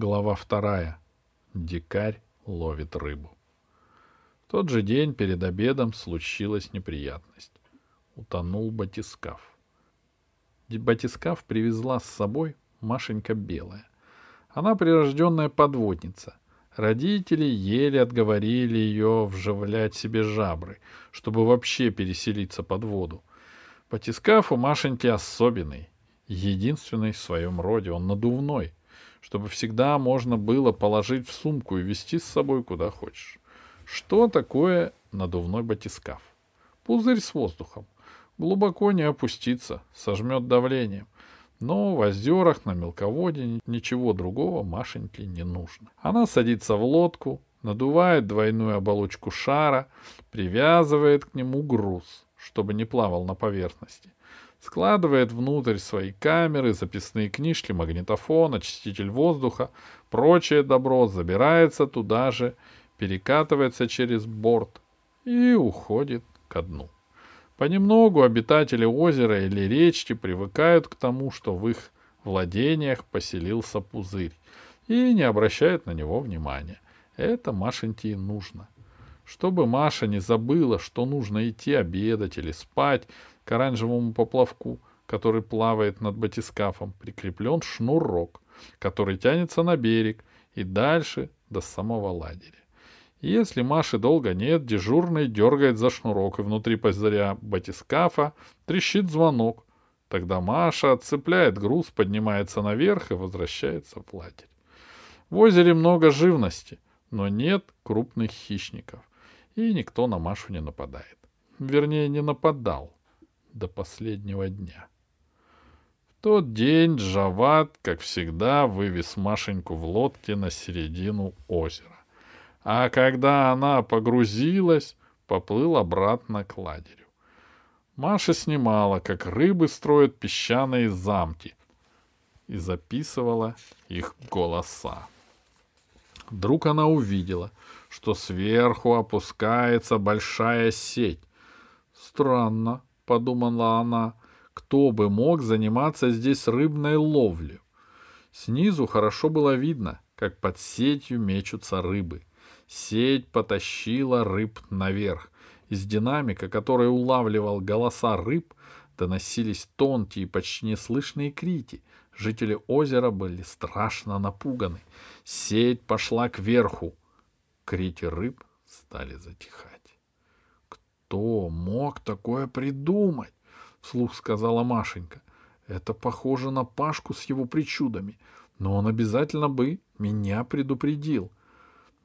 Глава вторая. Дикарь ловит рыбу. В тот же день перед обедом случилась неприятность. Утонул батискаф. Батискаф привезла с собой Машенька Белая. Она прирожденная подводница. Родители еле отговорили ее вживлять себе жабры, чтобы вообще переселиться под воду. Батискаф у Машеньки особенный, единственный в своем роде, он надувной, чтобы всегда можно было положить в сумку и везти с собой куда хочешь. Что такое надувной батискаф? Пузырь с воздухом. Глубоко не опустится, сожмет давлением. Но в озерах, на мелководье ничего другого Машеньке не нужно. Она садится в лодку, надувает двойную оболочку шара, привязывает к нему груз, чтобы не плавал на поверхности. Складывает внутрь свои камеры, записные книжки, магнитофон, очиститель воздуха, прочее добро, забирается туда же, перекатывается через борт и уходит ко дну. Понемногу обитатели озера или речки привыкают к тому, что в их владениях поселился пузырь, и не обращают на него внимания. Это Машеньке нужно. Чтобы Маша не забыла, что нужно идти обедать или спать, к оранжевому поплавку, который плавает над батискафом, прикреплен шнурок, который тянется на берег и дальше до самого лагеря. Если Маши долго нет, дежурный дергает за шнурок, и внутри позаря батискафа трещит звонок. Тогда Маша отцепляет груз, поднимается наверх и возвращается в лагерь. В озере много живности, но нет крупных хищников, и никто на Машу не нападает. Вернее, не нападал до последнего дня. В тот день Джават, как всегда, вывез Машеньку в лодке на середину озера а когда она погрузилась, поплыл обратно к лагерю. Маша снимала, как рыбы строят песчаные замки, и записывала их голоса. Вдруг она увидела, что сверху опускается большая сеть. Странно, — подумала она, — кто бы мог заниматься здесь рыбной ловлей? Снизу хорошо было видно, как под сетью мечутся рыбы. Сеть потащила рыб наверх. Из динамика, который улавливал голоса рыб, доносились тонкие, почти неслышные крики. Жители озера были страшно напуганы. Сеть пошла кверху. Крики рыб стали затихать. «Кто мог такое придумать?» — вслух сказала Машенька. «Это похоже на Пашку с его причудами, но он обязательно бы меня предупредил.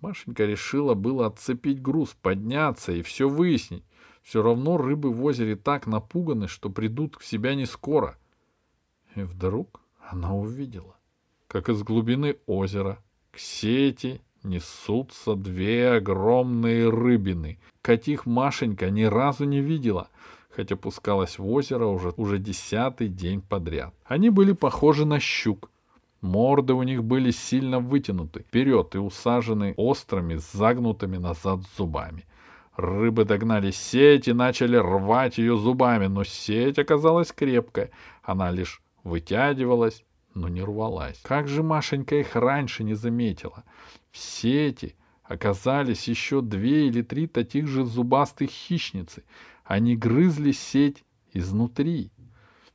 Машенька решила было отцепить груз, подняться и все выяснить. Все равно рыбы в озере так напуганы, что придут в себя не скоро. И вдруг она увидела, как из глубины озера к сети несутся две огромные рыбины, каких Машенька ни разу не видела, хотя пускалась в озеро уже, уже десятый день подряд. Они были похожи на щук, Морды у них были сильно вытянуты вперед и усажены острыми, загнутыми назад зубами. Рыбы догнали сеть и начали рвать ее зубами, но сеть оказалась крепкая. Она лишь вытягивалась, но не рвалась. Как же Машенька их раньше не заметила? В сети оказались еще две или три таких же зубастых хищницы. Они грызли сеть изнутри.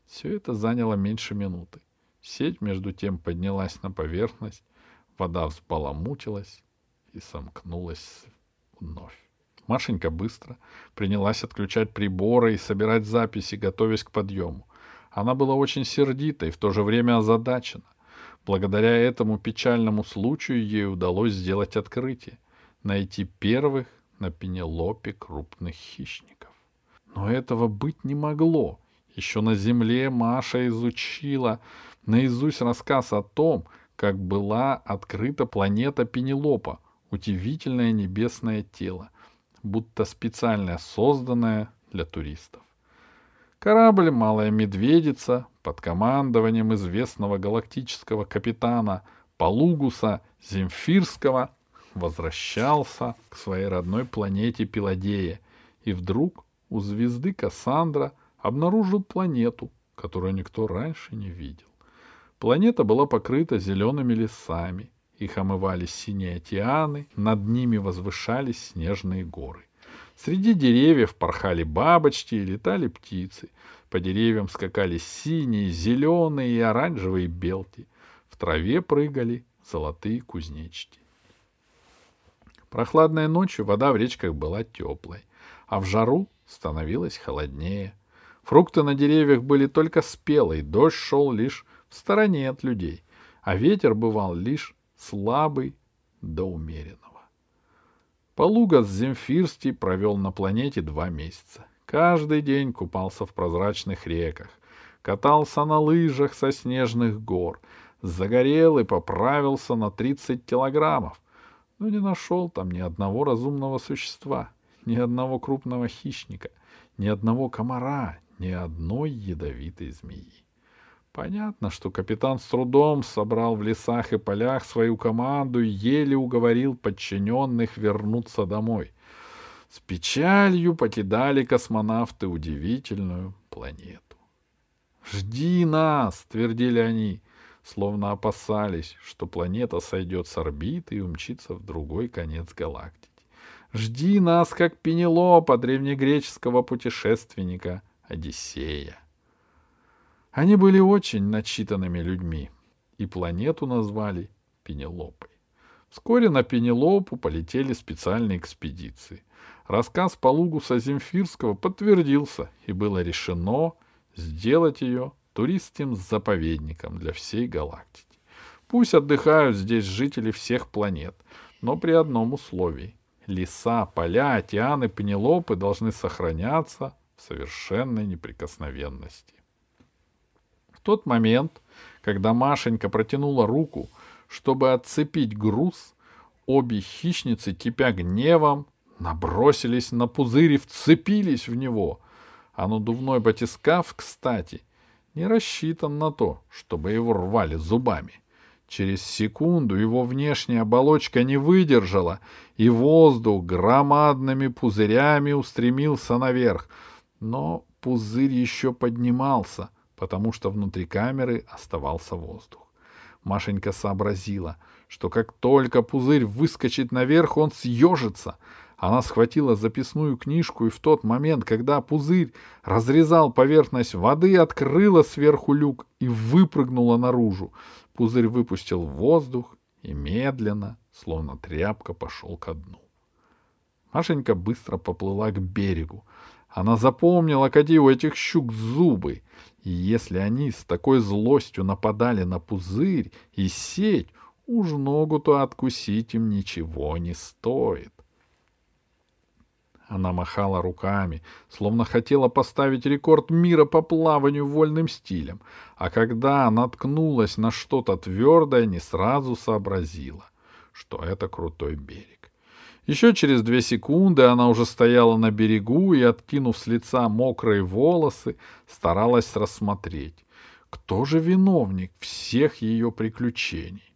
Все это заняло меньше минуты. Сеть, между тем, поднялась на поверхность, вода взбаламутилась и сомкнулась вновь. Машенька быстро принялась отключать приборы и собирать записи, готовясь к подъему. Она была очень сердита и в то же время озадачена. Благодаря этому печальному случаю ей удалось сделать открытие — найти первых на Пенелопе крупных хищников. Но этого быть не могло. Еще на земле Маша изучила наизусть рассказ о том, как была открыта планета Пенелопа, удивительное небесное тело, будто специально созданное для туристов. Корабль «Малая медведица» под командованием известного галактического капитана Палугуса Земфирского возвращался к своей родной планете Пиладея, и вдруг у звезды Кассандра обнаружил планету, которую никто раньше не видел. Планета была покрыта зелеными лесами Их омывали синие океаны, над ними возвышались снежные горы. Среди деревьев порхали бабочки и летали птицы. По деревьям скакали синие, зеленые и оранжевые белки. В траве прыгали золотые кузнечики. Прохладной ночью вода в речках была теплой, а в жару становилось холоднее. Фрукты на деревьях были только спелые, дождь шел лишь в стороне от людей, а ветер бывал лишь слабый до умеренного. Полугас Земфирский провел на планете два месяца. Каждый день купался в прозрачных реках, катался на лыжах со снежных гор, загорел и поправился на 30 килограммов, но не нашел там ни одного разумного существа, ни одного крупного хищника, ни одного комара, ни одной ядовитой змеи. Понятно, что капитан с трудом собрал в лесах и полях свою команду и еле уговорил подчиненных вернуться домой. С печалью покидали космонавты удивительную планету. «Жди нас!» — твердили они, словно опасались, что планета сойдет с орбиты и умчится в другой конец галактики. «Жди нас, как Пенелопа древнегреческого путешественника Одиссея!» Они были очень начитанными людьми, и планету назвали Пенелопой. Вскоре на Пенелопу полетели специальные экспедиции. Рассказ Полугуса Земфирского подтвердился, и было решено сделать ее туристским заповедником для всей галактики. Пусть отдыхают здесь жители всех планет, но при одном условии. Леса, поля, океаны, Пенелопы должны сохраняться в совершенной неприкосновенности тот момент, когда Машенька протянула руку, чтобы отцепить груз, обе хищницы, кипя гневом, набросились на пузырь и вцепились в него. А надувной батискаф, кстати, не рассчитан на то, чтобы его рвали зубами. Через секунду его внешняя оболочка не выдержала, и воздух громадными пузырями устремился наверх. Но пузырь еще поднимался, потому что внутри камеры оставался воздух. Машенька сообразила, что как только пузырь выскочит наверх, он съежится. Она схватила записную книжку и в тот момент, когда пузырь разрезал поверхность воды, открыла сверху люк и выпрыгнула наружу. Пузырь выпустил воздух и медленно, словно тряпка, пошел ко дну. Машенька быстро поплыла к берегу. Она запомнила, какие у этих щук зубы, и если они с такой злостью нападали на пузырь и сеть, уж ногу-то откусить им ничего не стоит. Она махала руками, словно хотела поставить рекорд мира по плаванию вольным стилем, а когда наткнулась на что-то твердое, не сразу сообразила, что это крутой берег. Еще через две секунды она уже стояла на берегу и, откинув с лица мокрые волосы, старалась рассмотреть, кто же виновник всех ее приключений.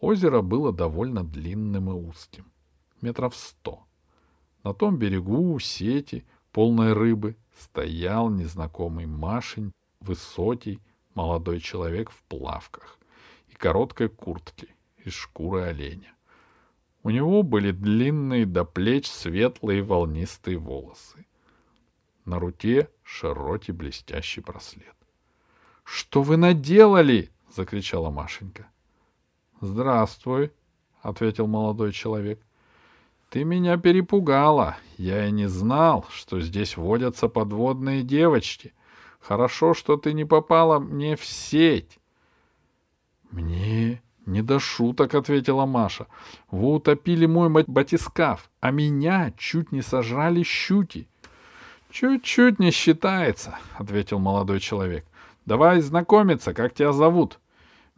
Озеро было довольно длинным и узким, метров сто. На том берегу у сети, полной рыбы, стоял незнакомый Машень, высокий, молодой человек в плавках и короткой куртке из шкуры оленя. У него были длинные до плеч светлые волнистые волосы. На руке широкий блестящий браслет. — Что вы наделали? — закричала Машенька. — Здравствуй, — ответил молодой человек. — Ты меня перепугала. Я и не знал, что здесь водятся подводные девочки. Хорошо, что ты не попала мне в сеть. — Мне «Не до шуток», — ответила Маша. «Вы утопили мой батискаф, а меня чуть не сожрали щуки». «Чуть-чуть не считается», — ответил молодой человек. «Давай знакомиться, как тебя зовут?»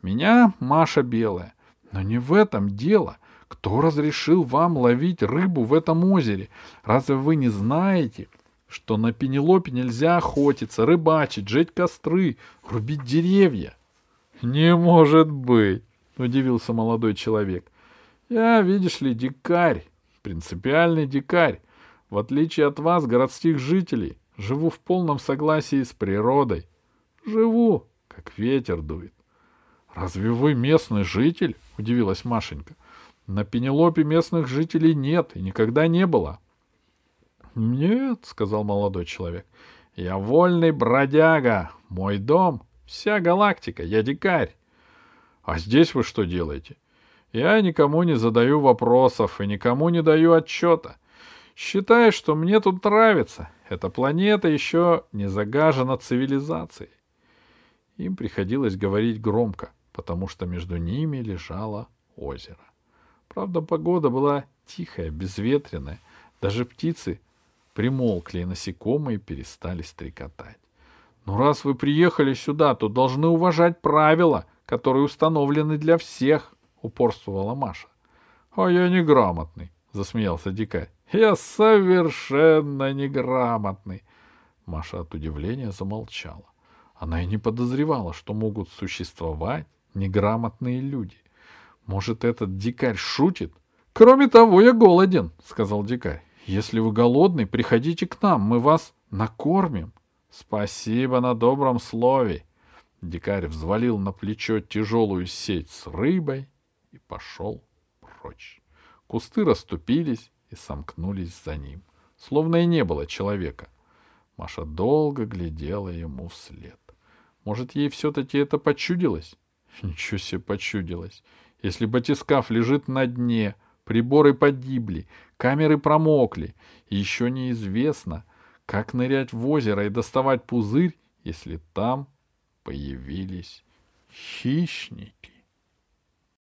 «Меня Маша Белая». «Но не в этом дело. Кто разрешил вам ловить рыбу в этом озере? Разве вы не знаете, что на Пенелопе нельзя охотиться, рыбачить, жечь костры, рубить деревья?» «Не может быть!» Удивился молодой человек. Я, видишь ли, дикарь, принципиальный дикарь. В отличие от вас, городских жителей, живу в полном согласии с природой. Живу, как ветер дует. Разве вы местный житель? Удивилась Машенька. На Пенелопе местных жителей нет и никогда не было. Нет, сказал молодой человек. Я вольный бродяга. Мой дом — вся галактика. Я дикарь. А здесь вы что делаете? Я никому не задаю вопросов и никому не даю отчета. Считаю, что мне тут нравится. Эта планета еще не загажена цивилизацией. Им приходилось говорить громко, потому что между ними лежало озеро. Правда, погода была тихая, безветренная. Даже птицы примолкли, и насекомые перестали стрекотать. Но раз вы приехали сюда, то должны уважать правила, которые установлены для всех, — упорствовала Маша. — А я неграмотный, — засмеялся дикарь. — Я совершенно неграмотный. Маша от удивления замолчала. Она и не подозревала, что могут существовать неграмотные люди. Может, этот дикарь шутит? — Кроме того, я голоден, — сказал дикарь. — Если вы голодный, приходите к нам, мы вас накормим. — Спасибо на добром слове. Дикарь взвалил на плечо тяжелую сеть с рыбой и пошел прочь. Кусты расступились и сомкнулись за ним, словно и не было человека. Маша долго глядела ему вслед. Может, ей все-таки это почудилось? Ничего себе почудилось. Если батискаф лежит на дне, приборы погибли, камеры промокли, и еще неизвестно, как нырять в озеро и доставать пузырь, если там появились хищники.